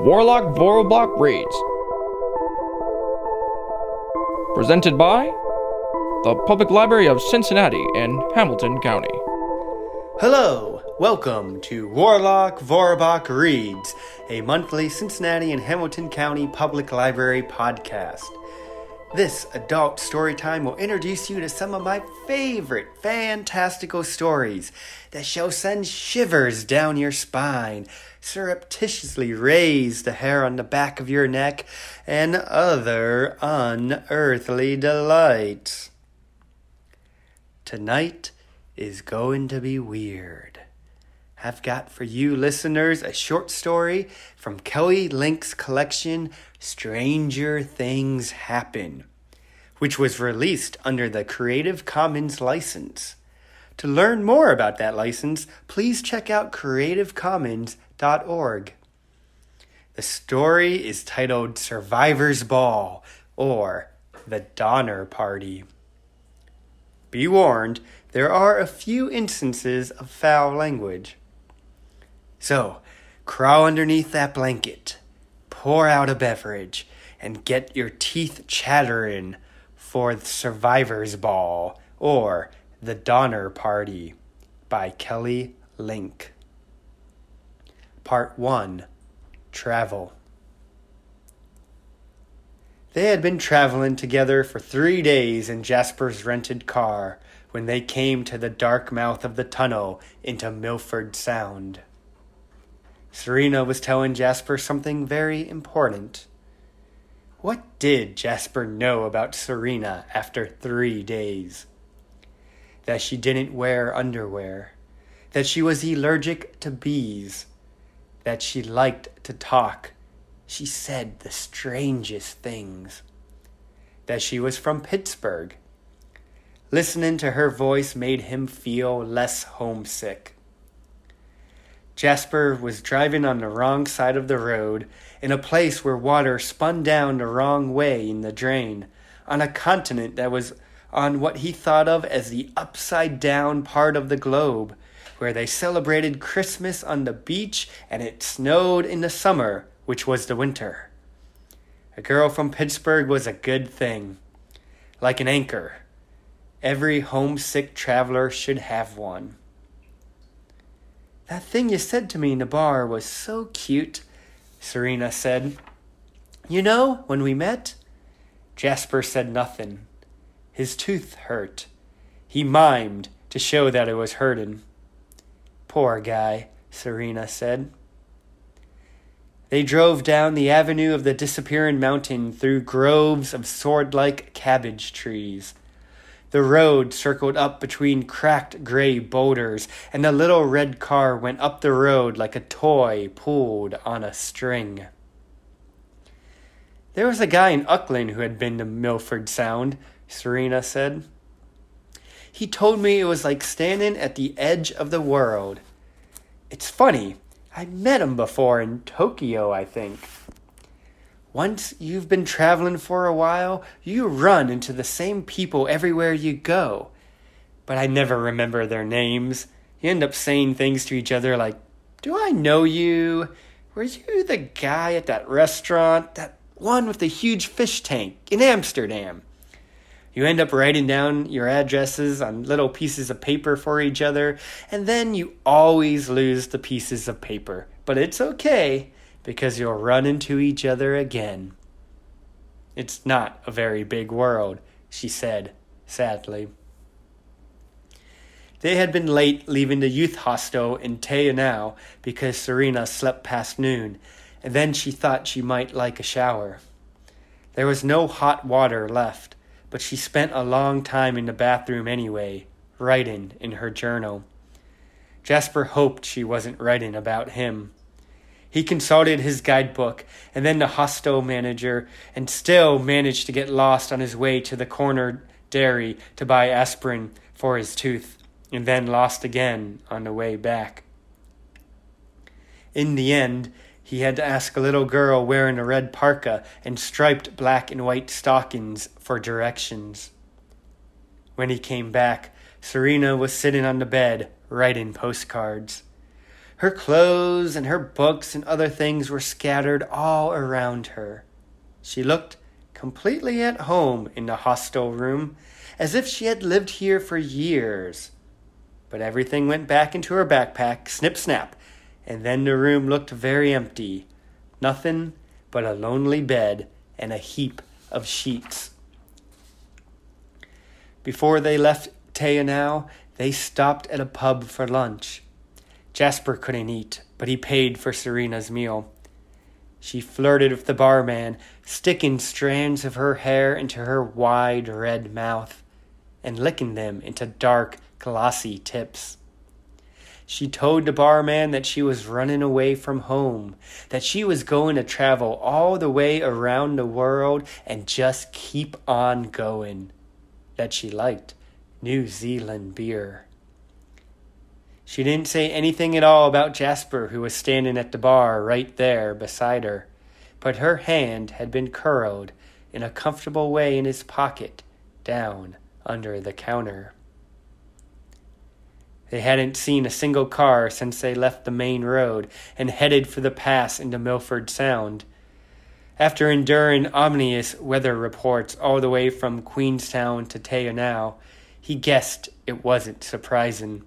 Warlock Voroblock Reads. Presented by the Public Library of Cincinnati in Hamilton County. Hello, welcome to Warlock Vorobach Reads, a monthly Cincinnati and Hamilton County Public Library podcast. This adult story time will introduce you to some of my favorite fantastical stories that shall send shivers down your spine, surreptitiously raise the hair on the back of your neck, and other unearthly delights. Tonight is going to be weird. I've got for you listeners a short story from Kelly Link's collection Stranger Things Happen, which was released under the Creative Commons license. To learn more about that license, please check out creativecommons.org. The story is titled Survivor's Ball or The Donner Party. Be warned, there are a few instances of foul language. So, crawl underneath that blanket, pour out a beverage, and get your teeth chattering for the Survivor's Ball or The Donner Party by Kelly Link. Part 1 Travel. They had been traveling together for three days in Jasper's rented car when they came to the dark mouth of the tunnel into Milford Sound. Serena was telling Jasper something very important. What did Jasper know about Serena after three days? That she didn't wear underwear, that she was allergic to bees, that she liked to talk. She said the strangest things. That she was from Pittsburgh. Listening to her voice made him feel less homesick. Jasper was driving on the wrong side of the road in a place where water spun down the wrong way in the drain, on a continent that was on what he thought of as the upside down part of the globe, where they celebrated Christmas on the beach and it snowed in the summer, which was the winter. A girl from Pittsburgh was a good thing, like an anchor. Every homesick traveler should have one. That thing you said to me in the bar was so cute, Serena said. You know, when we met? Jasper said nothing. His tooth hurt. He mimed to show that it was hurting. Poor guy, Serena said. They drove down the avenue of the disappearing mountain through groves of sword like cabbage trees. The road circled up between cracked gray boulders, and the little red car went up the road like a toy pulled on a string. There was a guy in Auckland who had been to Milford Sound, Serena said. He told me it was like standing at the edge of the world. It's funny, I met him before in Tokyo, I think. Once you've been traveling for a while, you run into the same people everywhere you go. But I never remember their names. You end up saying things to each other like, Do I know you? Were you the guy at that restaurant? That one with the huge fish tank in Amsterdam? You end up writing down your addresses on little pieces of paper for each other, and then you always lose the pieces of paper. But it's okay because you'll run into each other again. It's not a very big world, she said sadly. They had been late leaving the youth hostel in Te Anau because Serena slept past noon, and then she thought she might like a shower. There was no hot water left, but she spent a long time in the bathroom anyway, writing in her journal. Jasper hoped she wasn't writing about him. He consulted his guidebook and then the hostel manager and still managed to get lost on his way to the corner dairy to buy aspirin for his tooth and then lost again on the way back. In the end, he had to ask a little girl wearing a red parka and striped black and white stockings for directions. When he came back, Serena was sitting on the bed writing postcards. Her clothes and her books and other things were scattered all around her. She looked completely at home in the hostel room, as if she had lived here for years. But everything went back into her backpack, snip snap, and then the room looked very empty. Nothing but a lonely bed and a heap of sheets. Before they left Te Anau, they stopped at a pub for lunch. Jasper couldn't eat, but he paid for Serena's meal. She flirted with the barman, sticking strands of her hair into her wide red mouth and licking them into dark, glossy tips. She told the barman that she was running away from home, that she was going to travel all the way around the world and just keep on going, that she liked New Zealand beer. She didn't say anything at all about Jasper, who was standing at the bar right there beside her, but her hand had been curled in a comfortable way in his pocket down under the counter. They hadn't seen a single car since they left the main road and headed for the pass into Milford Sound. After enduring ominous weather reports all the way from Queenstown to Te Anau, he guessed it wasn't surprising.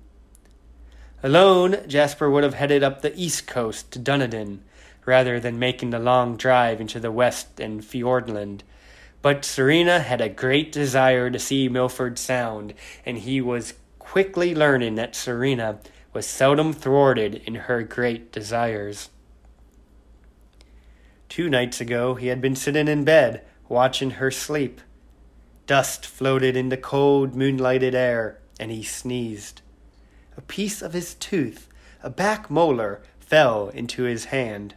Alone, Jasper would have headed up the east coast to Dunedin, rather than making the long drive into the west and Fiordland. But Serena had a great desire to see Milford Sound, and he was quickly learning that Serena was seldom thwarted in her great desires. Two nights ago, he had been sitting in bed, watching her sleep. Dust floated in the cold, moonlighted air, and he sneezed. A piece of his tooth, a back molar, fell into his hand.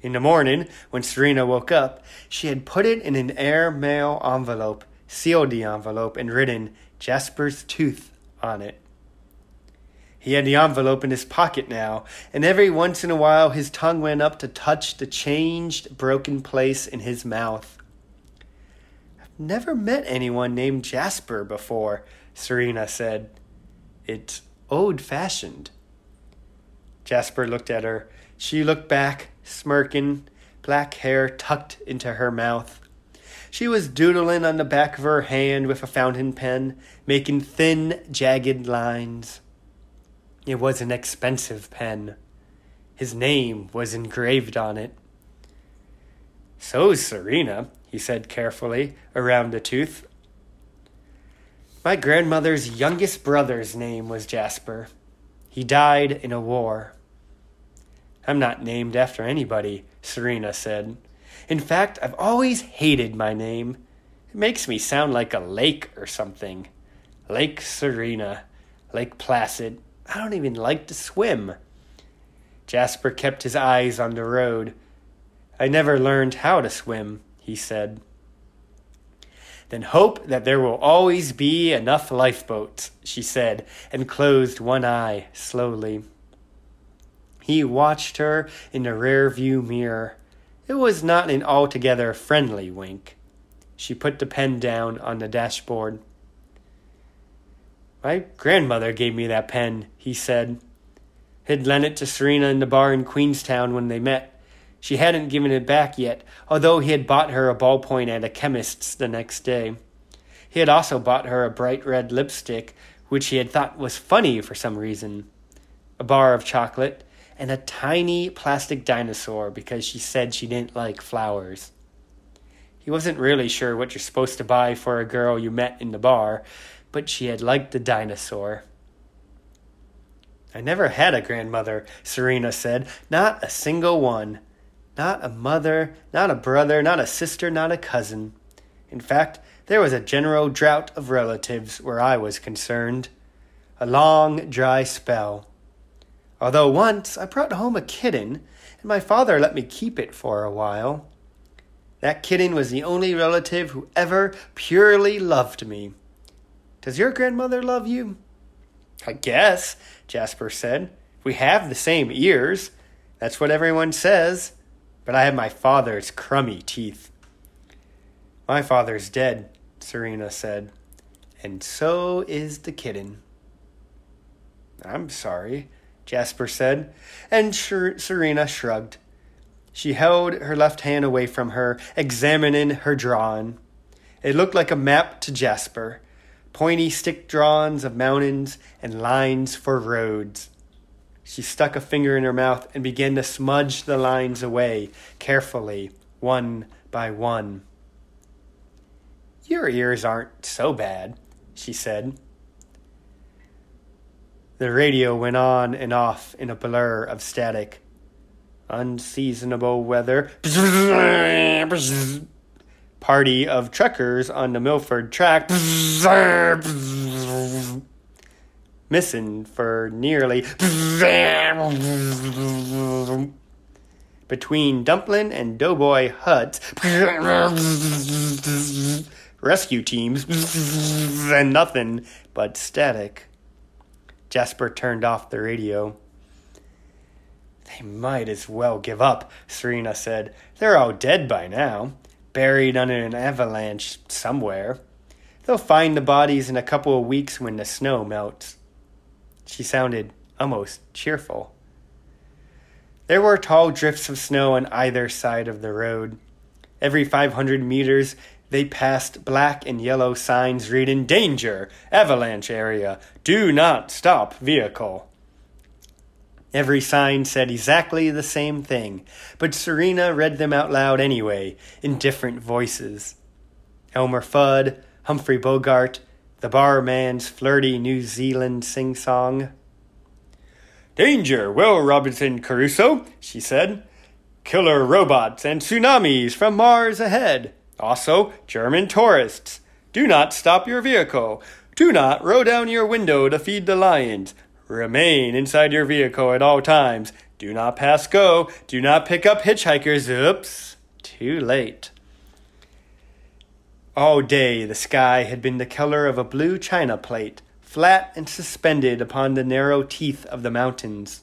In the morning, when Serena woke up, she had put it in an air mail envelope, sealed the envelope, and written Jasper's tooth on it. He had the envelope in his pocket now, and every once in a while his tongue went up to touch the changed, broken place in his mouth. I've never met anyone named Jasper before, Serena said. It's old fashioned. Jasper looked at her. She looked back, smirking, black hair tucked into her mouth. She was doodling on the back of her hand with a fountain pen, making thin, jagged lines. It was an expensive pen. His name was engraved on it. So's Serena, he said carefully, around the tooth. My grandmother's youngest brother's name was Jasper. He died in a war. I'm not named after anybody, Serena said. In fact, I've always hated my name. It makes me sound like a lake or something. Lake Serena, Lake Placid. I don't even like to swim. Jasper kept his eyes on the road. I never learned how to swim, he said. Then hope that there will always be enough lifeboats, she said, and closed one eye slowly. He watched her in the rear view mirror. It was not an altogether friendly wink. She put the pen down on the dashboard. My grandmother gave me that pen, he said. Had lent it to Serena in the bar in Queenstown when they met. She hadn't given it back yet, although he had bought her a ballpoint at a chemist's the next day. He had also bought her a bright red lipstick, which he had thought was funny for some reason, a bar of chocolate, and a tiny plastic dinosaur because she said she didn't like flowers. He wasn't really sure what you're supposed to buy for a girl you met in the bar, but she had liked the dinosaur. I never had a grandmother, Serena said. Not a single one. Not a mother, not a brother, not a sister, not a cousin. In fact, there was a general drought of relatives where I was concerned. A long, dry spell. Although once I brought home a kitten, and my father let me keep it for a while. That kitten was the only relative who ever purely loved me. Does your grandmother love you? I guess, Jasper said. We have the same ears. That's what everyone says. But I have my father's crummy teeth. My father's dead, Serena said. And so is the kitten. I'm sorry. Jasper said, and Serena shrugged. She held her left hand away from her, examining her drawing. It looked like a map to Jasper pointy stick drawings of mountains and lines for roads. She stuck a finger in her mouth and began to smudge the lines away, carefully, one by one. Your ears aren't so bad, she said. The radio went on and off in a blur of static. Unseasonable weather. Party of truckers on the Milford track. Missing for nearly. Between Dumpling and Doughboy huts. Rescue teams. And nothing but static. Jasper turned off the radio. They might as well give up, Serena said. They're all dead by now, buried under an avalanche somewhere. They'll find the bodies in a couple of weeks when the snow melts. She sounded almost cheerful. There were tall drifts of snow on either side of the road. Every 500 meters, they passed black and yellow signs reading Danger, Avalanche Area, Do Not Stop Vehicle. Every sign said exactly the same thing, but Serena read them out loud anyway, in different voices. Elmer Fudd, Humphrey Bogart, the barman's flirty New Zealand sing song. Danger, Will Robinson Crusoe, she said. Killer robots and tsunamis from Mars ahead. Also, German tourists. Do not stop your vehicle. Do not roll down your window to feed the lions. Remain inside your vehicle at all times. Do not pass go. Do not pick up hitchhikers. Oops, too late. All day the sky had been the color of a blue china plate, flat and suspended upon the narrow teeth of the mountains.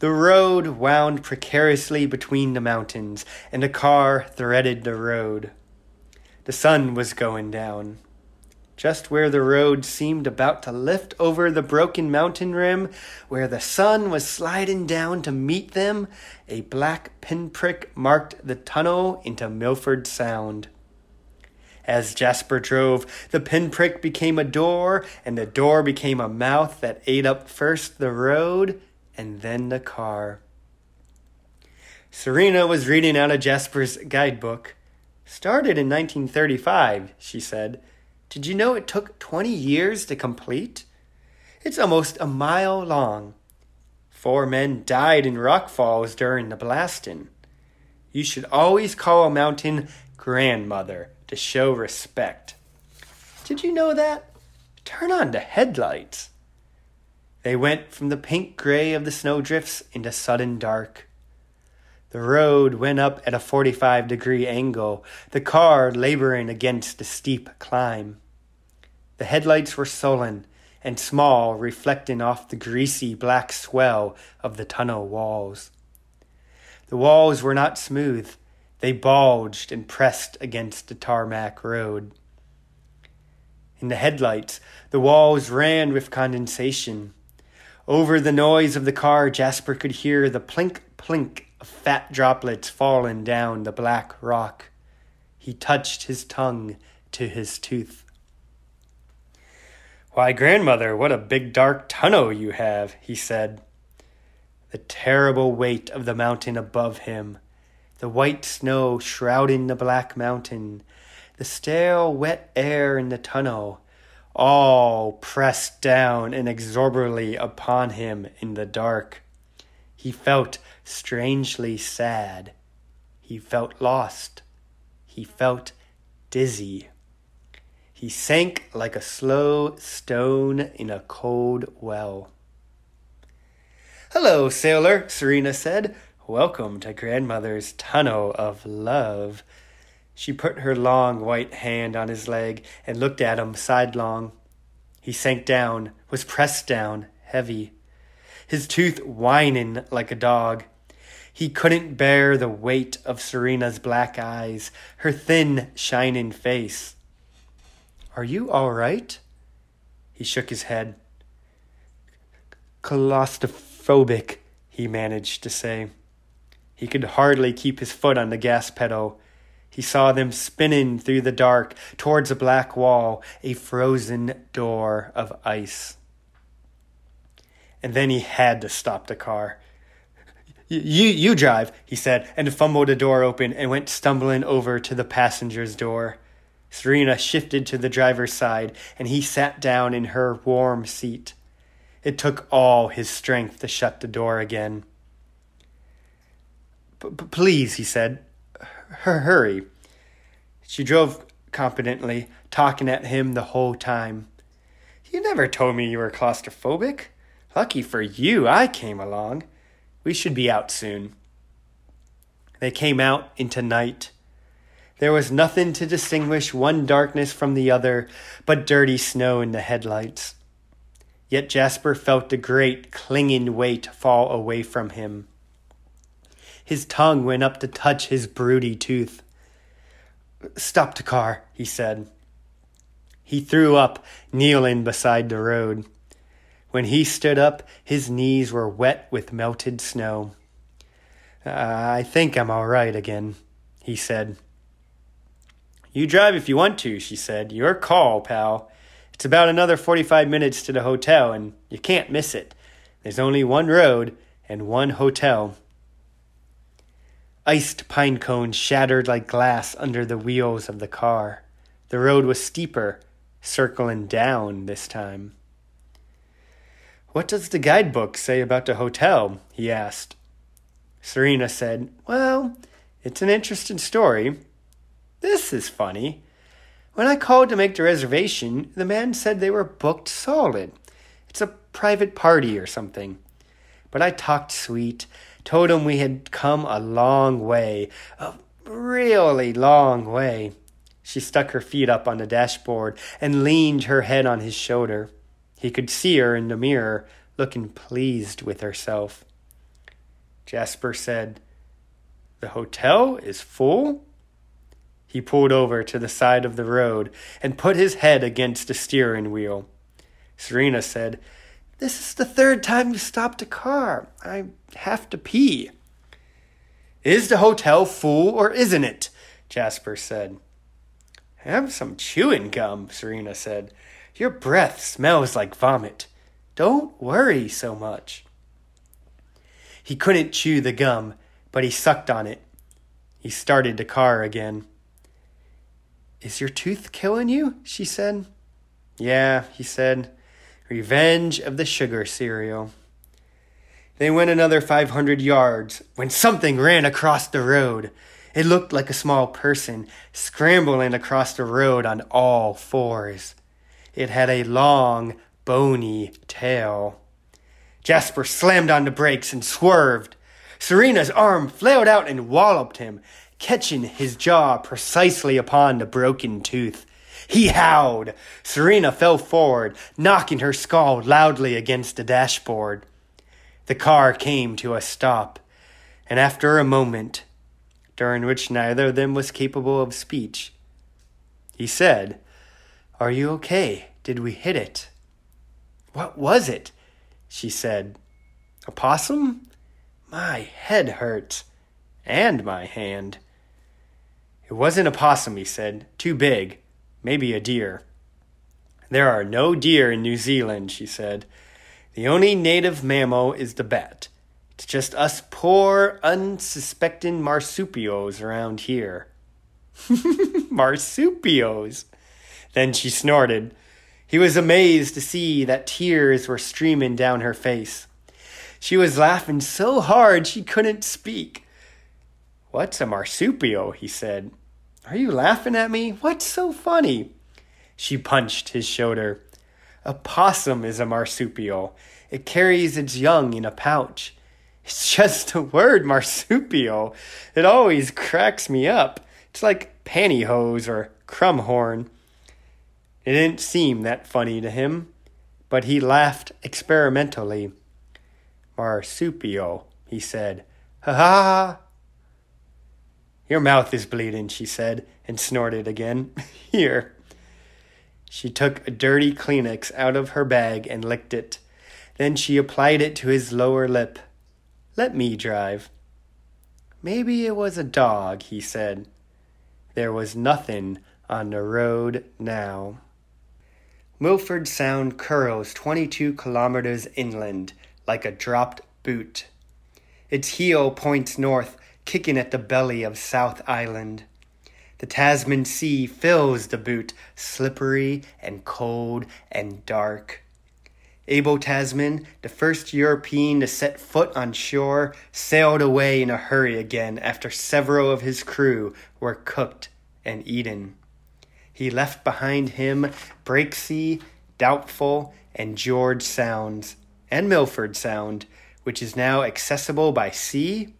The road wound precariously between the mountains, and a car threaded the road. The sun was going down. Just where the road seemed about to lift over the broken mountain rim, where the sun was sliding down to meet them, a black pinprick marked the tunnel into Milford Sound. As Jasper drove, the pinprick became a door, and the door became a mouth that ate up first the road and then the car. Serena was reading out of Jasper's guidebook. Started in 1935, she said. Did you know it took 20 years to complete? It's almost a mile long. Four men died in rock falls during the blasting. You should always call a mountain grandmother to show respect. Did you know that? Turn on the headlights. They went from the pink gray of the snowdrifts into sudden dark. The road went up at a 45 degree angle, the car laboring against a steep climb. The headlights were sullen and small, reflecting off the greasy black swell of the tunnel walls. The walls were not smooth, they bulged and pressed against the tarmac road. In the headlights, the walls ran with condensation. Over the noise of the car, Jasper could hear the plink plink of fat droplets falling down the black rock. He touched his tongue to his tooth. Why, grandmother, what a big dark tunnel you have, he said. The terrible weight of the mountain above him, the white snow shrouding the black mountain, the stale, wet air in the tunnel, all pressed down inexorably upon him in the dark. He felt strangely sad. He felt lost. He felt dizzy. He sank like a slow stone in a cold well. Hello, sailor, Serena said. Welcome to grandmother's tunnel of love. She put her long white hand on his leg and looked at him sidelong. He sank down, was pressed down, heavy, his tooth whining like a dog. He couldn't bear the weight of Serena's black eyes, her thin, shining face. Are you all right? He shook his head. Claustroph claustrophobic, he managed to say. He could hardly keep his foot on the gas pedal. He saw them spinning through the dark towards a black wall, a frozen door of ice. And then he had to stop the car. You, you drive, he said, and fumbled the door open and went stumbling over to the passenger's door. Serena shifted to the driver's side, and he sat down in her warm seat. It took all his strength to shut the door again. Please, he said, hurry. She drove confidently, talking at him the whole time. You never told me you were claustrophobic. Lucky for you, I came along. We should be out soon. They came out into night. There was nothing to distinguish one darkness from the other but dirty snow in the headlights. Yet Jasper felt the great clinging weight fall away from him. His tongue went up to touch his broody tooth. Stop the car, he said. He threw up, kneeling beside the road. When he stood up, his knees were wet with melted snow. Ah, I think I'm all right again, he said. You drive if you want to, she said. Your call, pal. It's about another 45 minutes to the hotel, and you can't miss it. There's only one road and one hotel. Iced pine cones shattered like glass under the wheels of the car. The road was steeper, circling down this time. What does the guidebook say about the hotel? he asked. Serena said, Well, it's an interesting story. This is funny. When I called to make the reservation, the man said they were booked solid. It's a private party or something. But I talked sweet, told him we had come a long way, a really long way. She stuck her feet up on the dashboard and leaned her head on his shoulder. He could see her in the mirror, looking pleased with herself. Jasper said, The hotel is full? He pulled over to the side of the road and put his head against the steering wheel. Serena said, This is the third time you stopped a car. I have to pee. Is the hotel full or isn't it? Jasper said. Have some chewing gum, Serena said. Your breath smells like vomit. Don't worry so much. He couldn't chew the gum, but he sucked on it. He started the car again. Is your tooth killing you? she said. Yeah, he said. Revenge of the sugar cereal. They went another 500 yards when something ran across the road. It looked like a small person scrambling across the road on all fours. It had a long, bony tail. Jasper slammed on the brakes and swerved. Serena's arm flailed out and walloped him, catching his jaw precisely upon the broken tooth. He howled. Serena fell forward, knocking her skull loudly against the dashboard. The car came to a stop, and after a moment, during which neither of them was capable of speech, he said, are you okay? Did we hit it? What was it? She said. A possum? My head hurts. And my hand. It wasn't a possum, he said. Too big. Maybe a deer. There are no deer in New Zealand, she said. The only native mammal is the bat. It's just us poor, unsuspecting marsupials around here. marsupials! Then she snorted. He was amazed to see that tears were streaming down her face. She was laughing so hard she couldn't speak. What's a marsupial? he said. Are you laughing at me? What's so funny? She punched his shoulder. A possum is a marsupial. It carries its young in a pouch. It's just a word, marsupial. It always cracks me up. It's like pantyhose or crumhorn. It didn't seem that funny to him, but he laughed experimentally. Marsupial, he said. Ha ha! Your mouth is bleeding, she said, and snorted again. Here. She took a dirty Kleenex out of her bag and licked it. Then she applied it to his lower lip. Let me drive. Maybe it was a dog, he said. There was nothing on the road now. Milford Sound curls 22 kilometers inland like a dropped boot. Its heel points north, kicking at the belly of South Island. The Tasman Sea fills the boot, slippery and cold and dark. Abel Tasman, the first European to set foot on shore, sailed away in a hurry again after several of his crew were cooked and eaten. He left behind him Breaksea, Doubtful, and George Sounds, and Milford Sound, which is now accessible by sea,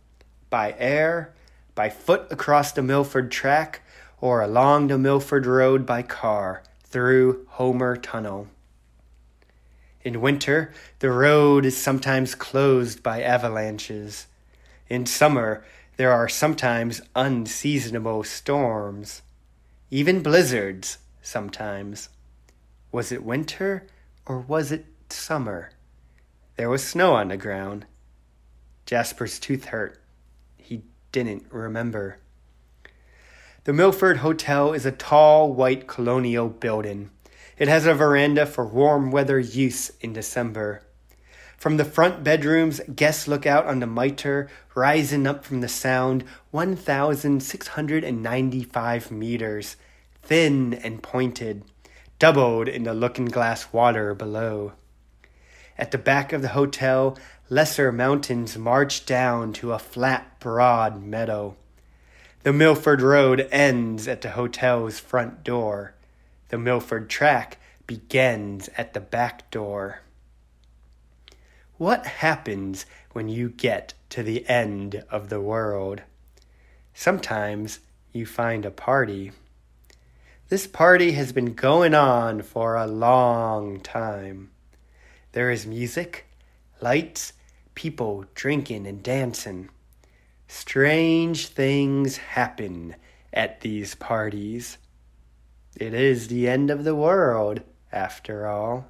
by air, by foot across the Milford track, or along the Milford Road by car through Homer Tunnel. In winter, the road is sometimes closed by avalanches. In summer, there are sometimes unseasonable storms, even blizzards sometimes. Was it winter or was it summer? There was snow on the ground. Jasper's tooth hurt. Didn't remember. The Milford Hotel is a tall, white colonial building. It has a veranda for warm weather use in December. From the front bedrooms, guests look out on the Mitre, rising up from the Sound 1,695 meters, thin and pointed, doubled in the looking glass water below. At the back of the hotel, lesser mountains march down to a flat, broad meadow. The Milford Road ends at the hotel's front door. The Milford track begins at the back door. What happens when you get to the end of the world? Sometimes you find a party. This party has been going on for a long time. There is music, lights, people drinking and dancing. Strange things happen at these parties. It is the end of the world, after all.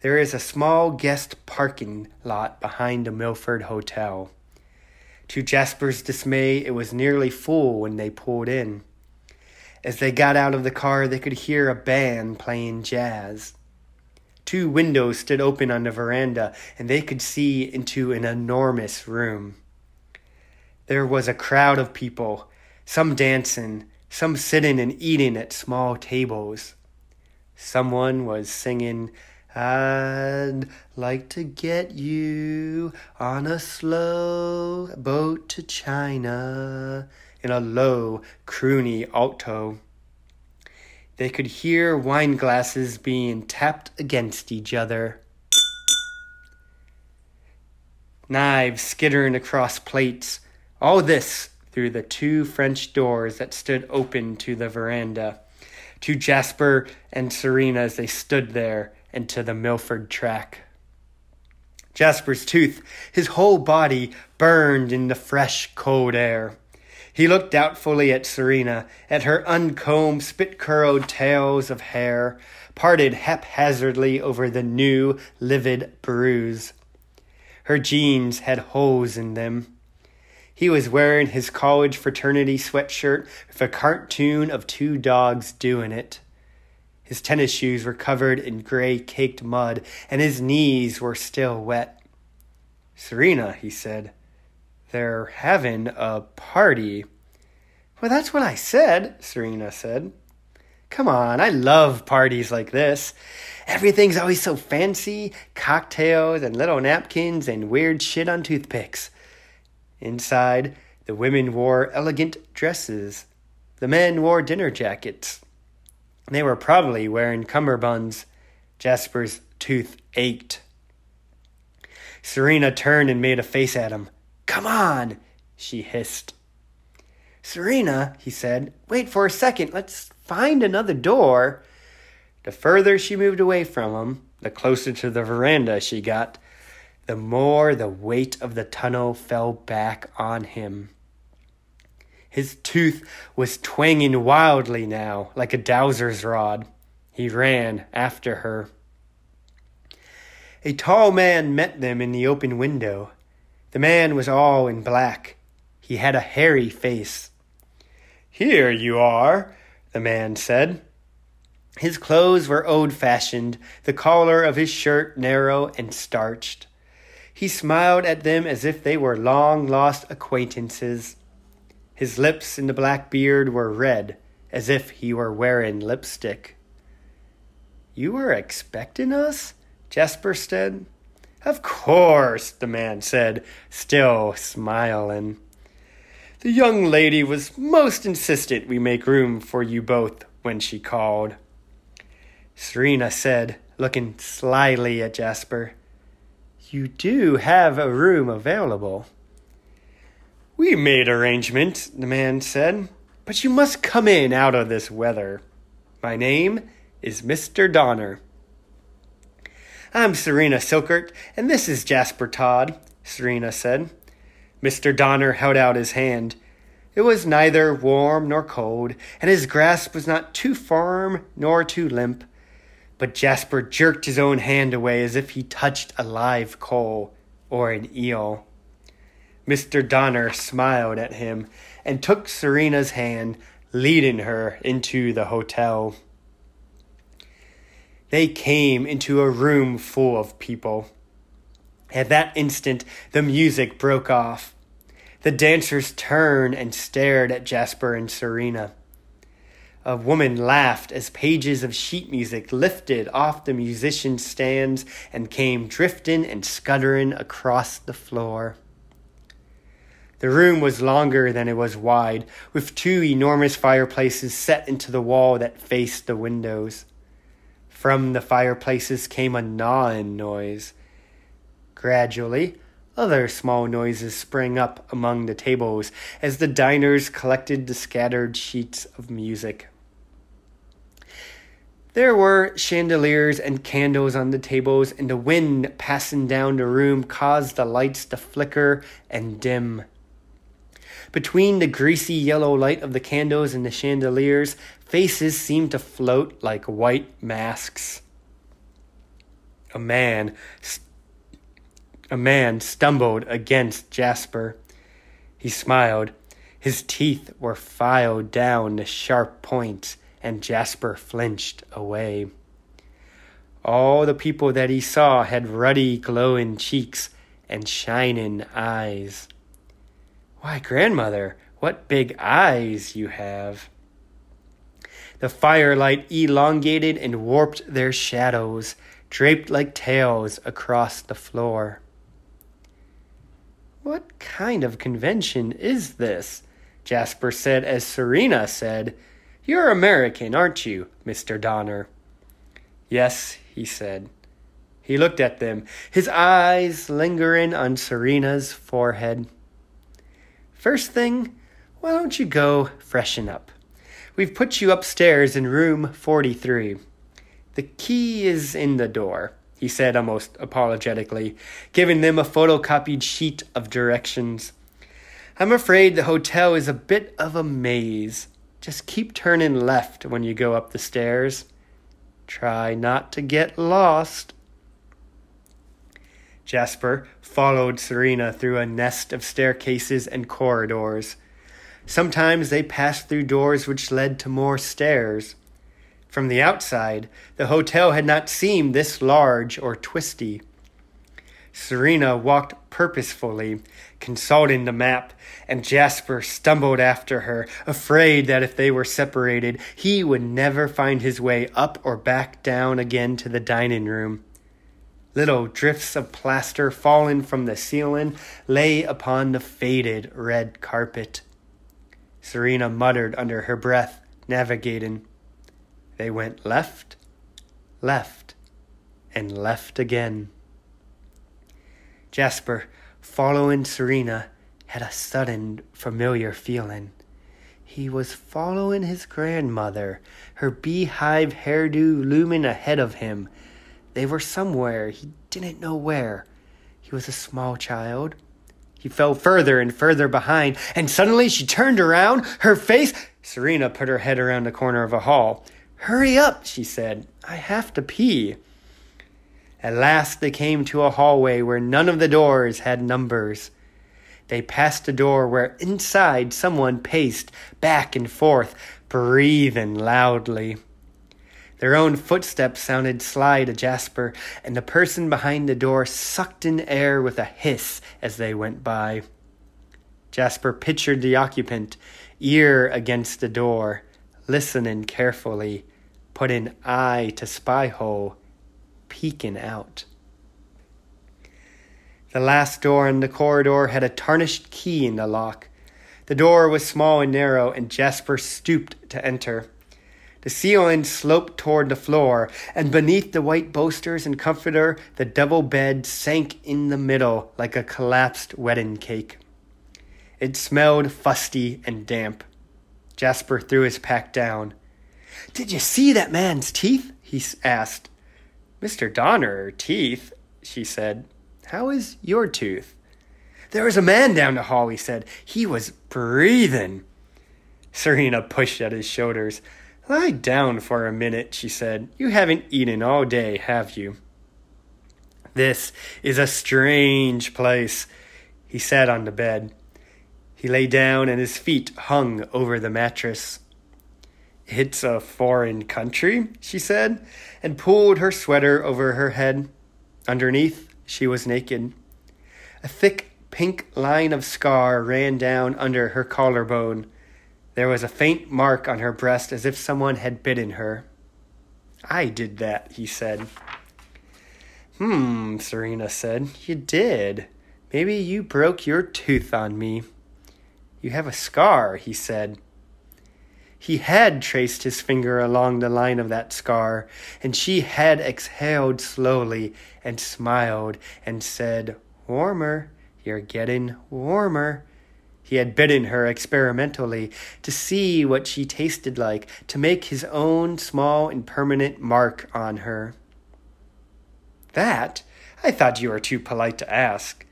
There is a small guest parking lot behind the Milford Hotel. To Jasper's dismay, it was nearly full when they pulled in. As they got out of the car, they could hear a band playing jazz. Two windows stood open on the veranda, and they could see into an enormous room. There was a crowd of people, some dancing, some sitting and eating at small tables. Someone was singing, I'd like to get you on a slow boat to China in a low, croony alto. They could hear wine glasses being tapped against each other. Knives skittering across plates. All this through the two French doors that stood open to the veranda, to Jasper and Serena as they stood there, and to the Milford track. Jasper's tooth, his whole body burned in the fresh, cold air. He looked doubtfully at Serena, at her uncombed, spit curled tails of hair, parted haphazardly over the new, livid bruise. Her jeans had holes in them. He was wearing his college fraternity sweatshirt with a cartoon of two dogs doing it. His tennis shoes were covered in gray caked mud, and his knees were still wet. Serena, he said, they're having a party. Well, that's what I said, Serena said. Come on, I love parties like this. Everything's always so fancy cocktails and little napkins and weird shit on toothpicks. Inside, the women wore elegant dresses. The men wore dinner jackets. They were probably wearing cummerbunds. Jasper's tooth ached. Serena turned and made a face at him. Come on, she hissed. Serena, he said, wait for a second. Let's find another door. The further she moved away from him, the closer to the veranda she got the more the weight of the tunnel fell back on him. His tooth was twanging wildly now, like a dowser's rod. He ran after her. A tall man met them in the open window. The man was all in black. He had a hairy face. Here you are, the man said. His clothes were old fashioned, the collar of his shirt narrow and starched. He smiled at them as if they were long lost acquaintances. His lips in the black beard were red, as if he were wearing lipstick. You were expecting us? Jasper said. Of course, the man said, still smiling. The young lady was most insistent we make room for you both when she called. Serena said, looking slyly at Jasper. You do have a room available. We made arrangements, the man said, but you must come in out of this weather. My name is Mr. Donner. I'm Serena Silkert, and this is Jasper Todd, Serena said. Mr. Donner held out his hand. It was neither warm nor cold, and his grasp was not too firm nor too limp. But Jasper jerked his own hand away as if he touched a live coal or an eel. Mr. Donner smiled at him and took Serena's hand, leading her into the hotel. They came into a room full of people. At that instant, the music broke off. The dancers turned and stared at Jasper and Serena. A woman laughed as pages of sheet music lifted off the musicians' stands and came drifting and scuttering across the floor. The room was longer than it was wide, with two enormous fireplaces set into the wall that faced the windows. From the fireplaces came a gnawing noise. Gradually, other small noises sprang up among the tables as the diners collected the scattered sheets of music. There were chandeliers and candles on the tables, and the wind passing down the room caused the lights to flicker and dim. Between the greasy yellow light of the candles and the chandeliers, faces seemed to float like white masks. A man, a man stumbled against Jasper. He smiled. His teeth were filed down to sharp points and Jasper flinched away. All the people that he saw had ruddy, glowing cheeks and shining eyes. Why, grandmother, what big eyes you have! The firelight elongated and warped their shadows, draped like tails across the floor. What kind of convention is this? Jasper said as Serena said, you're American, aren't you, Mr. Donner? Yes, he said. He looked at them, his eyes lingering on Serena's forehead. First thing, why don't you go freshen up? We've put you upstairs in room 43. The key is in the door, he said almost apologetically, giving them a photocopied sheet of directions. I'm afraid the hotel is a bit of a maze. Just keep turning left when you go up the stairs. Try not to get lost. Jasper followed Serena through a nest of staircases and corridors. Sometimes they passed through doors which led to more stairs. From the outside, the hotel had not seemed this large or twisty. Serena walked purposefully, consulting the map, and Jasper stumbled after her, afraid that if they were separated, he would never find his way up or back down again to the dining room. Little drifts of plaster fallen from the ceiling lay upon the faded red carpet. Serena muttered under her breath, navigating. They went left, left, and left again. Jasper, following Serena, had a sudden familiar feeling. He was following his grandmother, her beehive hairdo looming ahead of him. They were somewhere, he didn't know where. He was a small child. He fell further and further behind, and suddenly she turned around, her face. Serena put her head around the corner of a hall. Hurry up, she said. I have to pee. At last they came to a hallway where none of the doors had numbers. They passed a door where inside someone paced back and forth, breathing loudly. Their own footsteps sounded sly to Jasper, and the person behind the door sucked in air with a hiss as they went by. Jasper pictured the occupant, ear against the door, listening carefully, putting eye to spy hole, peeking out. The last door in the corridor had a tarnished key in the lock. The door was small and narrow, and Jasper stooped to enter. The ceiling sloped toward the floor, and beneath the white bolsters and comforter, the double bed sank in the middle like a collapsed wedding cake. It smelled fusty and damp. Jasper threw his pack down. Did you see that man's teeth? he asked. Mr. Donner, teeth, she said. How is your tooth? There was a man down the hall, he said. He was breathing. Serena pushed at his shoulders. Lie down for a minute, she said. You haven't eaten all day, have you? This is a strange place. He sat on the bed. He lay down and his feet hung over the mattress. It's a foreign country, she said, and pulled her sweater over her head. Underneath, she was naked. A thick pink line of scar ran down under her collarbone. There was a faint mark on her breast as if someone had bitten her. I did that, he said. Hmm, Serena said. You did. Maybe you broke your tooth on me. You have a scar, he said. He had traced his finger along the line of that scar, and she had exhaled slowly and smiled and said, Warmer, you're getting warmer. He had bidden her experimentally to see what she tasted like, to make his own small and permanent mark on her. That? I thought you were too polite to ask.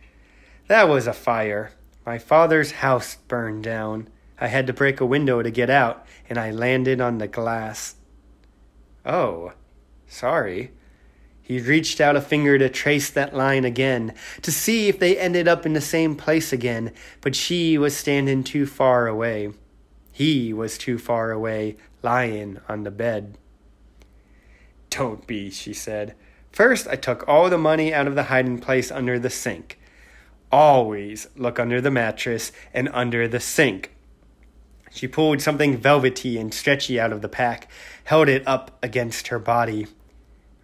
That was a fire. My father's house burned down. I had to break a window to get out, and I landed on the glass. Oh, sorry. He reached out a finger to trace that line again, to see if they ended up in the same place again, but she was standing too far away. He was too far away, lying on the bed. Don't be, she said. First, I took all the money out of the hiding place under the sink. Always look under the mattress and under the sink. She pulled something velvety and stretchy out of the pack, held it up against her body.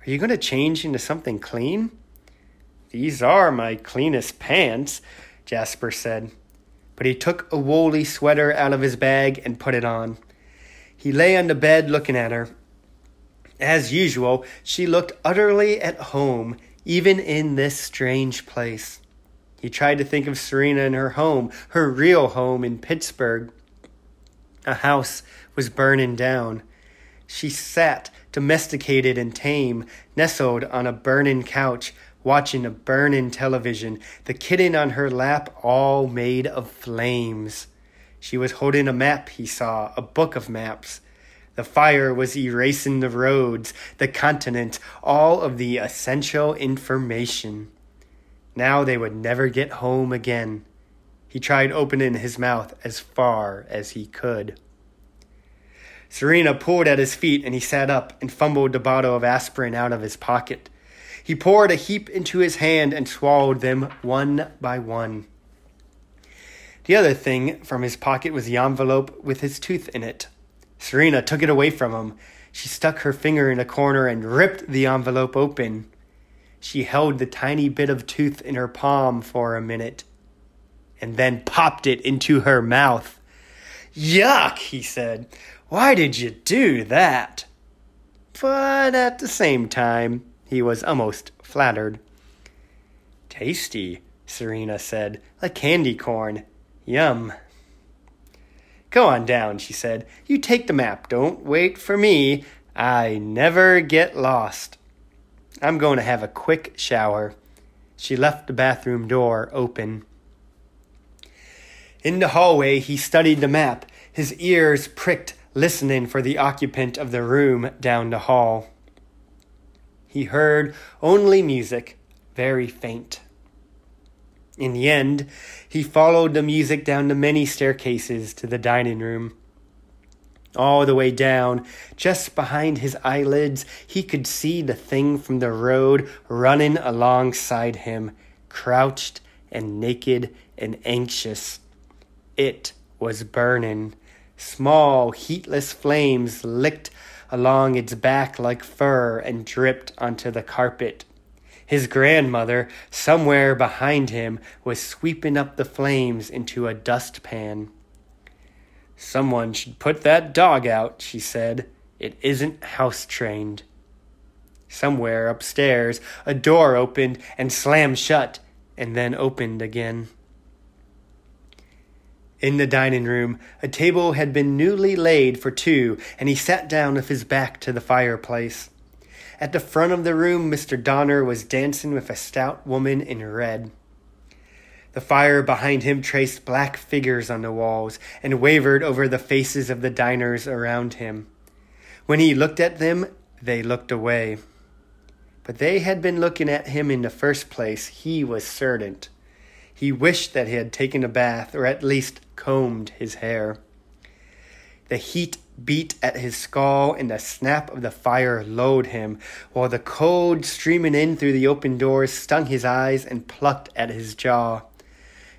Are you going to change into something clean? These are my cleanest pants, Jasper said. But he took a woolly sweater out of his bag and put it on. He lay on the bed looking at her. As usual, she looked utterly at home, even in this strange place. He tried to think of Serena in her home, her real home in Pittsburgh. A house was burning down. She sat, domesticated and tame, nestled on a burning couch, watching a burning television, the kitten on her lap all made of flames. She was holding a map, he saw, a book of maps. The fire was erasing the roads, the continent, all of the essential information. Now they would never get home again. He tried opening his mouth as far as he could. Serena pulled at his feet and he sat up and fumbled the bottle of aspirin out of his pocket. He poured a heap into his hand and swallowed them one by one. The other thing from his pocket was the envelope with his tooth in it. Serena took it away from him. She stuck her finger in a corner and ripped the envelope open. She held the tiny bit of tooth in her palm for a minute and then popped it into her mouth. Yuck, he said. Why did you do that? But at the same time, he was almost flattered. Tasty, Serena said, like candy corn. Yum. Go on down, she said. You take the map. Don't wait for me. I never get lost. I'm going to have a quick shower. She left the bathroom door open. In the hallway, he studied the map, his ears pricked, listening for the occupant of the room down the hall. He heard only music, very faint. In the end, he followed the music down the many staircases to the dining room. All the way down, just behind his eyelids, he could see the thing from the road running alongside him, crouched and naked and anxious. It was burning. Small, heatless flames licked along its back like fur and dripped onto the carpet. His grandmother, somewhere behind him, was sweeping up the flames into a dustpan. Someone should put that dog out, she said. It isn't house trained. Somewhere upstairs, a door opened and slammed shut, and then opened again. In the dining room, a table had been newly laid for two, and he sat down with his back to the fireplace. At the front of the room, Mr. Donner was dancing with a stout woman in red. The fire behind him traced black figures on the walls and wavered over the faces of the diners around him. When he looked at them, they looked away. But they had been looking at him in the first place, he was certain. He wished that he had taken a bath, or at least combed his hair. The heat beat at his skull, and the snap of the fire lowered him, while the cold streaming in through the open doors stung his eyes and plucked at his jaw.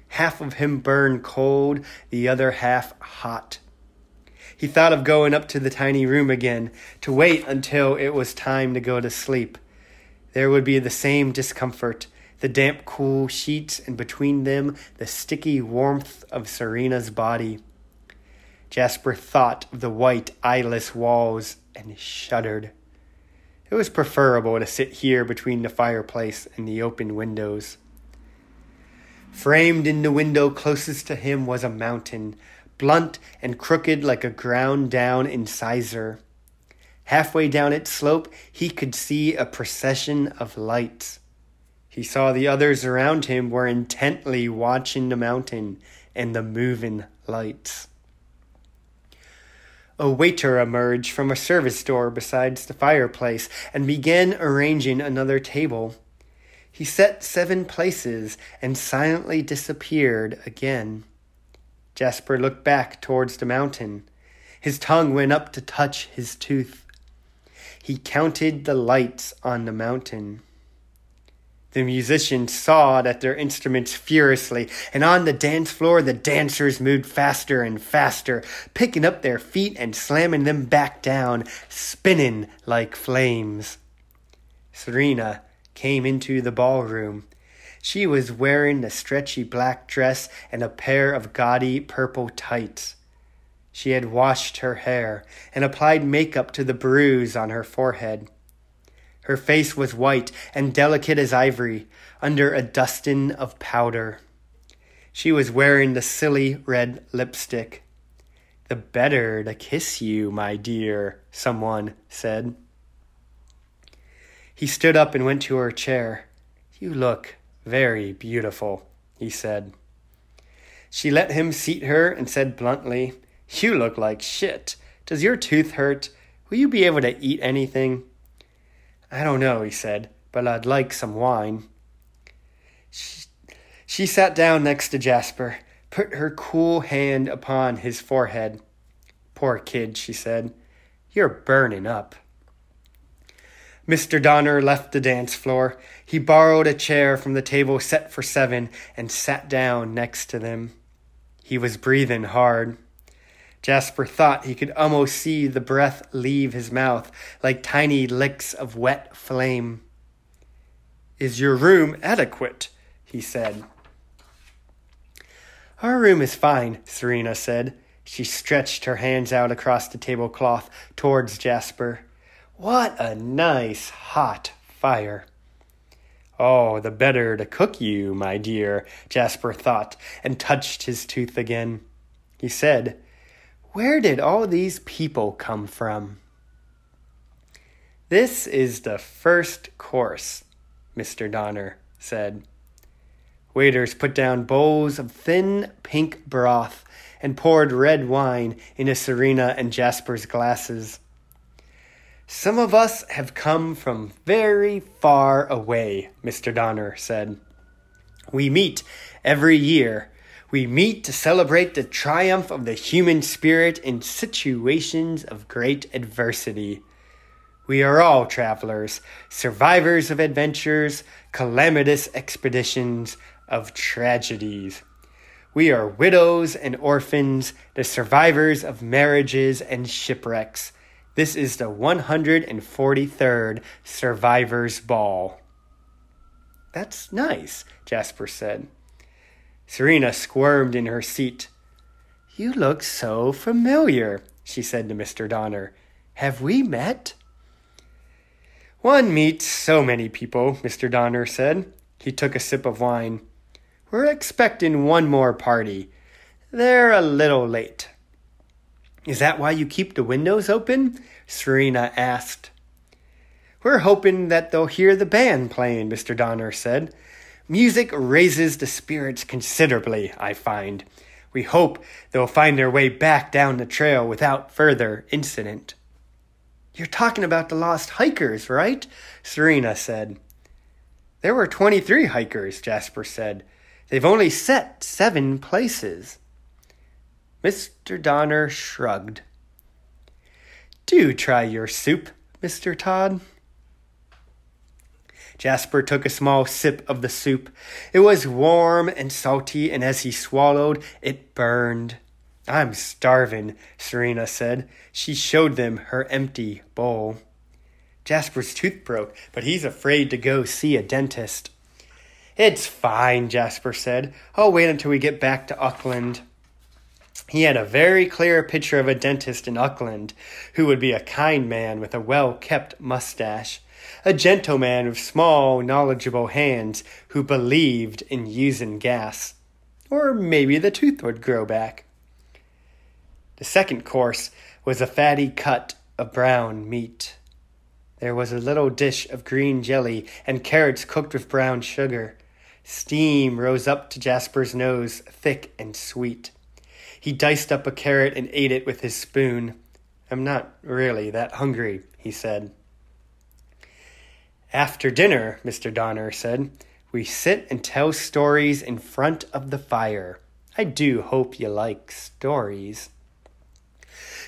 Half of him burned cold, the other half hot. He thought of going up to the tiny room again, to wait until it was time to go to sleep. There would be the same discomfort, the damp, cool sheets, and between them the sticky warmth of Serena's body. Jasper thought of the white, eyeless walls and shuddered. It was preferable to sit here between the fireplace and the open windows. Framed in the window closest to him was a mountain, blunt and crooked like a ground down incisor. Halfway down its slope, he could see a procession of lights. He saw the others around him were intently watching the mountain and the moving lights. A waiter emerged from a service door beside the fireplace and began arranging another table. He set seven places and silently disappeared again. Jasper looked back towards the mountain. His tongue went up to touch his tooth. He counted the lights on the mountain. The musicians sawed at their instruments furiously, and on the dance floor the dancers moved faster and faster, picking up their feet and slamming them back down, spinning like flames. Serena came into the ballroom. She was wearing a stretchy black dress and a pair of gaudy purple tights. She had washed her hair and applied makeup to the bruise on her forehead. Her face was white and delicate as ivory under a dusting of powder. She was wearing the silly red lipstick. The better to kiss you, my dear, someone said. He stood up and went to her chair. You look very beautiful, he said. She let him seat her and said bluntly, You look like shit. Does your tooth hurt? Will you be able to eat anything? I don't know, he said, but I'd like some wine. She, she sat down next to Jasper, put her cool hand upon his forehead. Poor kid, she said. You're burning up. Mr. Donner left the dance floor. He borrowed a chair from the table set for seven and sat down next to them. He was breathing hard. Jasper thought he could almost see the breath leave his mouth like tiny licks of wet flame. Is your room adequate? he said. Our room is fine, Serena said. She stretched her hands out across the tablecloth towards Jasper. What a nice hot fire. Oh, the better to cook you, my dear, Jasper thought, and touched his tooth again. He said, where did all these people come from? This is the first course, Mr. Donner said. Waiters put down bowls of thin pink broth and poured red wine into Serena and Jasper's glasses. Some of us have come from very far away, Mr. Donner said. We meet every year. We meet to celebrate the triumph of the human spirit in situations of great adversity. We are all travelers, survivors of adventures, calamitous expeditions, of tragedies. We are widows and orphans, the survivors of marriages and shipwrecks. This is the 143rd Survivors Ball. That's nice, Jasper said. Serena squirmed in her seat. You look so familiar, she said to Mr. Donner. Have we met? One meets so many people, Mr. Donner said. He took a sip of wine. We're expecting one more party. They're a little late. Is that why you keep the windows open? Serena asked. We're hoping that they'll hear the band playing, Mr. Donner said. Music raises the spirits considerably, I find. We hope they'll find their way back down the trail without further incident. You're talking about the lost hikers, right? Serena said. There were 23 hikers, Jasper said. They've only set seven places. Mr. Donner shrugged. Do try your soup, Mr. Todd. Jasper took a small sip of the soup. It was warm and salty, and as he swallowed, it burned. I'm starving, Serena said. She showed them her empty bowl. Jasper's tooth broke, but he's afraid to go see a dentist. It's fine, Jasper said. I'll wait until we get back to Auckland. He had a very clear picture of a dentist in Auckland who would be a kind man with a well kept mustache, a gentleman with small, knowledgeable hands who believed in using gas. Or maybe the tooth would grow back. The second course was a fatty cut of brown meat. There was a little dish of green jelly and carrots cooked with brown sugar. Steam rose up to Jasper's nose, thick and sweet. He diced up a carrot and ate it with his spoon. I'm not really that hungry, he said. After dinner, Mr. Donner said, we sit and tell stories in front of the fire. I do hope you like stories.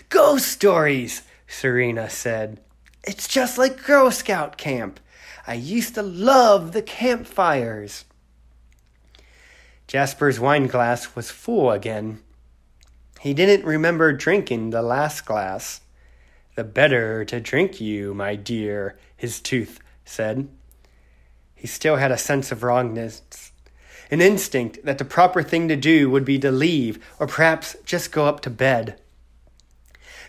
Ghost stories, Serena said. It's just like Girl Scout camp. I used to love the campfires. Jasper's wine glass was full again. He didn't remember drinking the last glass. The better to drink you, my dear, his tooth said. He still had a sense of wrongness, an instinct that the proper thing to do would be to leave, or perhaps just go up to bed.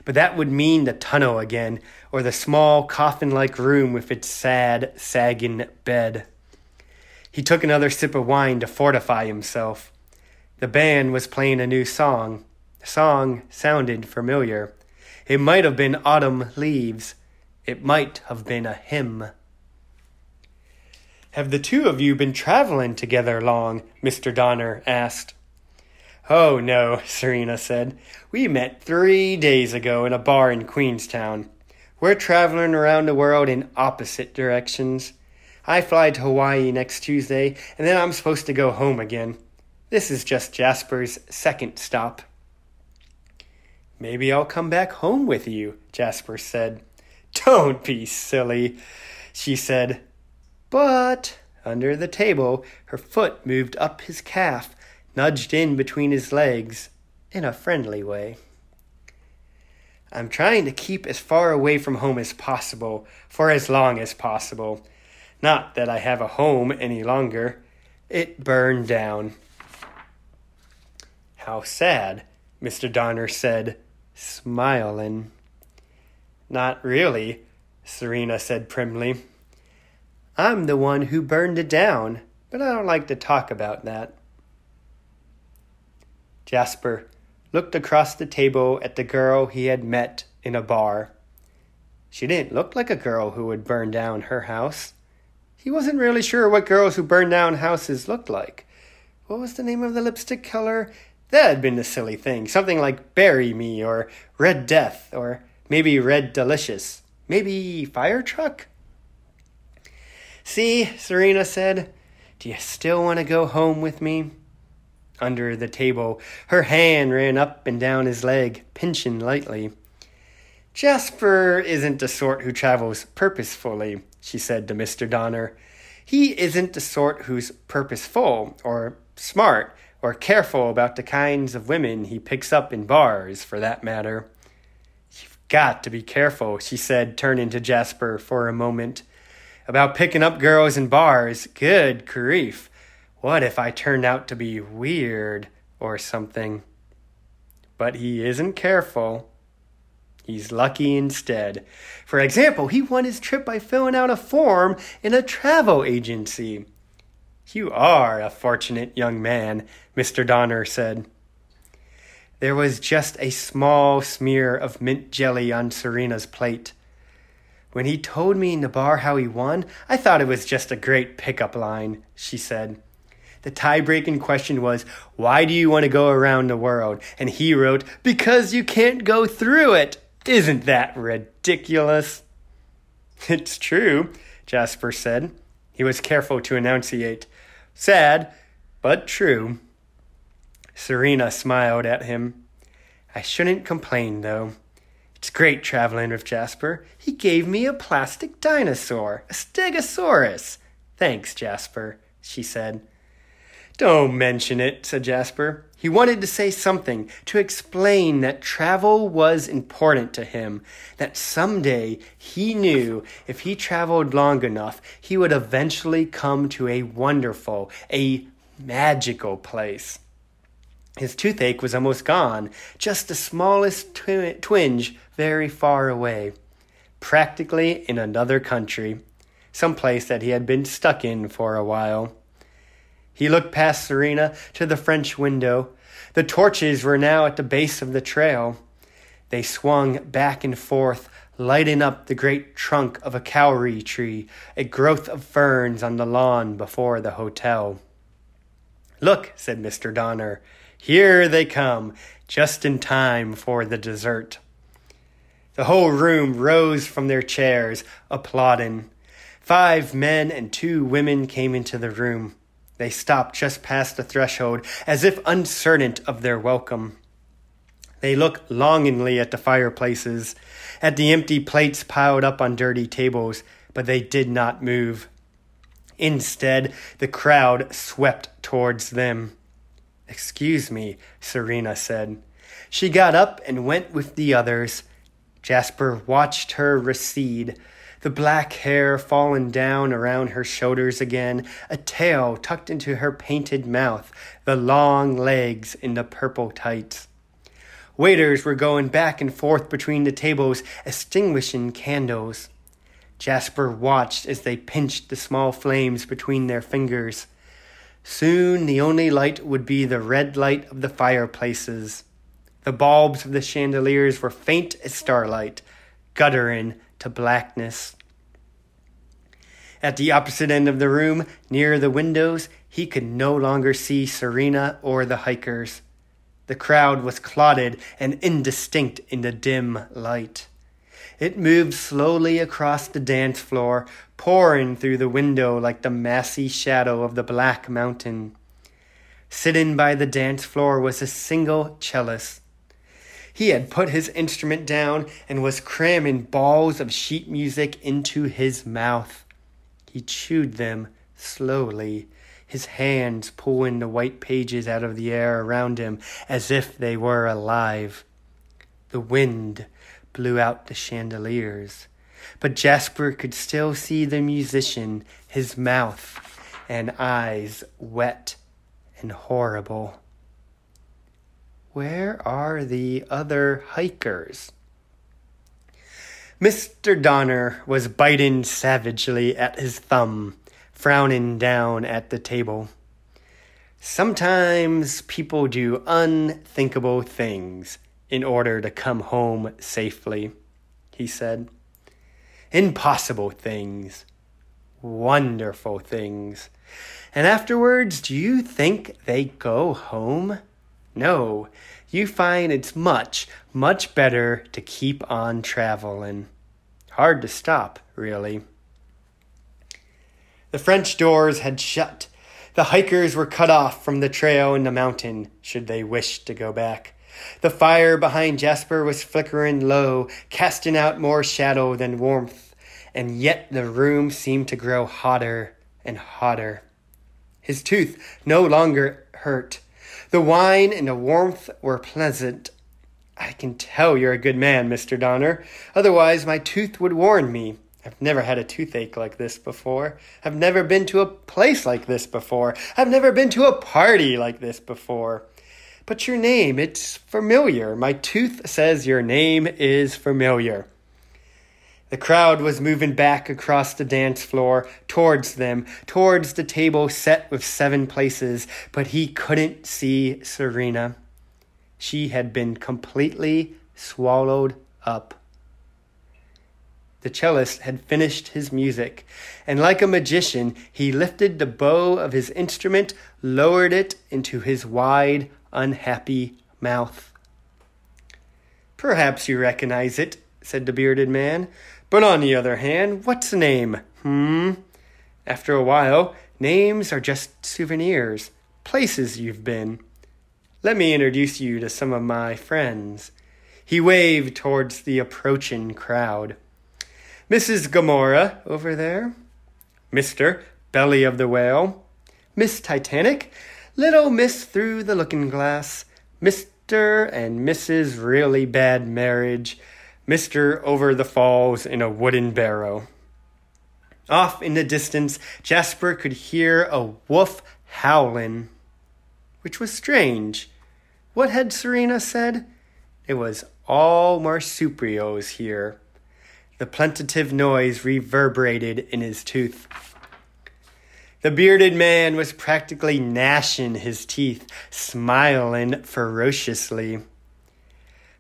But that would mean the tunnel again, or the small coffin like room with its sad, sagging bed. He took another sip of wine to fortify himself. The band was playing a new song. The song sounded familiar. It might have been Autumn Leaves. It might have been a hymn. Have the two of you been traveling together long? Mr. Donner asked. Oh, no, Serena said. We met three days ago in a bar in Queenstown. We're traveling around the world in opposite directions. I fly to Hawaii next Tuesday, and then I'm supposed to go home again. This is just Jasper's second stop. Maybe I'll come back home with you, Jasper said. Don't be silly, she said. But under the table, her foot moved up his calf nudged in between his legs in a friendly way. I'm trying to keep as far away from home as possible for as long as possible. Not that I have a home any longer. It burned down. How sad, Mr. Donner said, smiling. Not really, Serena said primly. I'm the one who burned it down, but I don't like to talk about that. Jasper looked across the table at the girl he had met in a bar. She didn't look like a girl who would burn down her house. He wasn't really sure what girls who burn down houses looked like. What was the name of the lipstick color? That had been the silly thing. Something like Bury Me or Red Death or maybe Red Delicious. Maybe fire truck? See, Serena said, do you still want to go home with me? Under the table, her hand ran up and down his leg, pinching lightly. Jasper isn't the sort who travels purposefully, she said to Mr. Donner. He isn't the sort who's purposeful, or smart, or careful about the kinds of women he picks up in bars, for that matter. You've got to be careful, she said, turning to Jasper for a moment about picking up girls in bars. Good grief. What if I turned out to be weird or something? But he isn't careful. He's lucky instead. For example, he won his trip by filling out a form in a travel agency. You are a fortunate young man, Mr. Donner said. There was just a small smear of mint jelly on Serena's plate. When he told me in the bar how he won, I thought it was just a great pickup line, she said. The tie breaking question was, Why do you want to go around the world? And he wrote, Because you can't go through it. Isn't that ridiculous? It's true, Jasper said. He was careful to enunciate. Sad, but true. Serena smiled at him. I shouldn't complain, though. It's great traveling with Jasper. He gave me a plastic dinosaur, a stegosaurus. Thanks, Jasper, she said. Don't mention it, said Jasper. He wanted to say something, to explain that travel was important to him, that someday he knew if he traveled long enough, he would eventually come to a wonderful, a magical place. His toothache was almost gone, just the smallest twi- twinge very far away, practically in another country, some place that he had been stuck in for a while. He looked past Serena to the French window. The torches were now at the base of the trail. They swung back and forth, lighting up the great trunk of a kauri tree, a growth of ferns on the lawn before the hotel. Look, said Mr. Donner, here they come, just in time for the dessert. The whole room rose from their chairs, applauding. Five men and two women came into the room. They stopped just past the threshold, as if uncertain of their welcome. They looked longingly at the fireplaces, at the empty plates piled up on dirty tables, but they did not move. Instead, the crowd swept towards them. Excuse me, Serena said. She got up and went with the others. Jasper watched her recede, the black hair fallen down around her shoulders again, a tail tucked into her painted mouth, the long legs in the purple tights. Waiters were going back and forth between the tables, extinguishing candles. Jasper watched as they pinched the small flames between their fingers. Soon the only light would be the red light of the fireplaces. The bulbs of the chandeliers were faint as starlight, guttering to blackness. At the opposite end of the room, near the windows, he could no longer see Serena or the hikers. The crowd was clotted and indistinct in the dim light. It moved slowly across the dance floor, pouring through the window like the massy shadow of the Black Mountain. Sitting by the dance floor was a single cellist. He had put his instrument down and was cramming balls of sheet music into his mouth. He chewed them slowly, his hands pulling the white pages out of the air around him as if they were alive. The wind blew out the chandeliers, but Jasper could still see the musician, his mouth and eyes wet and horrible. Where are the other hikers? Mr. Donner was biting savagely at his thumb, frowning down at the table. Sometimes people do unthinkable things in order to come home safely, he said. Impossible things, wonderful things. And afterwards, do you think they go home? No, you find it's much, much better to keep on traveling. Hard to stop, really. The French doors had shut. The hikers were cut off from the trail in the mountain, should they wish to go back. The fire behind Jasper was flickering low, casting out more shadow than warmth, and yet the room seemed to grow hotter and hotter. His tooth no longer hurt. The wine and the warmth were pleasant. I can tell you're a good man, Mr. Donner. Otherwise, my tooth would warn me. I've never had a toothache like this before. I've never been to a place like this before. I've never been to a party like this before. But your name, it's familiar. My tooth says your name is familiar. The crowd was moving back across the dance floor, towards them, towards the table set with seven places, but he couldn't see Serena. She had been completely swallowed up. The cellist had finished his music, and like a magician, he lifted the bow of his instrument, lowered it into his wide, unhappy mouth. Perhaps you recognize it, said the bearded man. But on the other hand, what's a name? Hmm? After a while, names are just souvenirs, places you've been. Let me introduce you to some of my friends. He waved towards the approaching crowd. Mrs. Gomorrah over there, Mr. Belly of the Whale, Miss Titanic, Little Miss Through the Looking Glass, Mr. and Mrs. Really Bad Marriage, Mr. Over the Falls in a Wooden Barrow. Off in the distance, Jasper could hear a wolf howling, which was strange. What had Serena said? It was all marsupials here. The plaintive noise reverberated in his tooth. The bearded man was practically gnashing his teeth, smiling ferociously.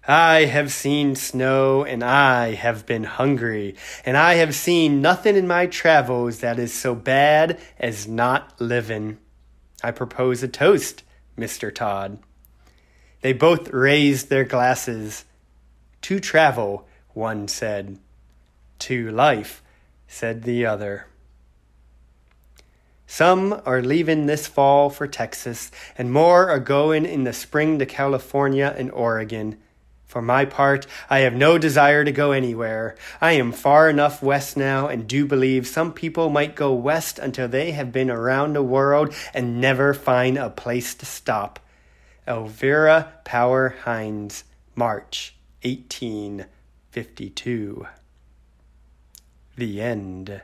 I have seen snow, and I have been hungry, and I have seen nothing in my travels that is so bad as not living. I propose a toast, Mr. Todd. They both raised their glasses. To travel, one said to life, said the other. Some are leaving this fall for Texas, and more are going in the spring to California and Oregon. For my part, I have no desire to go anywhere. I am far enough west now, and do believe some people might go west until they have been around the world and never find a place to stop. Elvira Power Hines, March 1852. The end.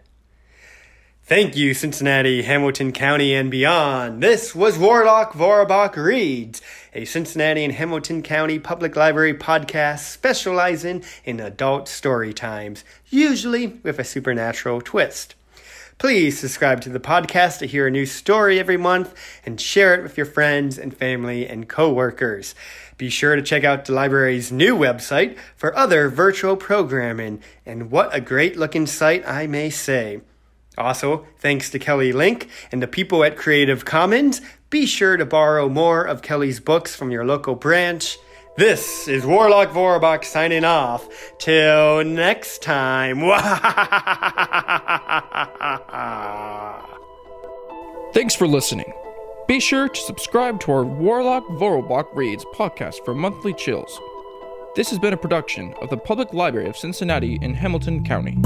Thank you, Cincinnati, Hamilton County, and beyond. This was Warlock Vorabach Reads, a Cincinnati and Hamilton County Public Library podcast specializing in adult story times, usually with a supernatural twist. Please subscribe to the podcast to hear a new story every month and share it with your friends and family and coworkers. Be sure to check out the library's new website for other virtual programming, and what a great looking site, I may say. Also, thanks to Kelly Link and the people at Creative Commons, be sure to borrow more of Kelly's books from your local branch. This is Warlock Vorabach signing off. Till next time. Thanks for listening. Be sure to subscribe to our Warlock Vorobach Reads podcast for monthly chills. This has been a production of the Public Library of Cincinnati in Hamilton County.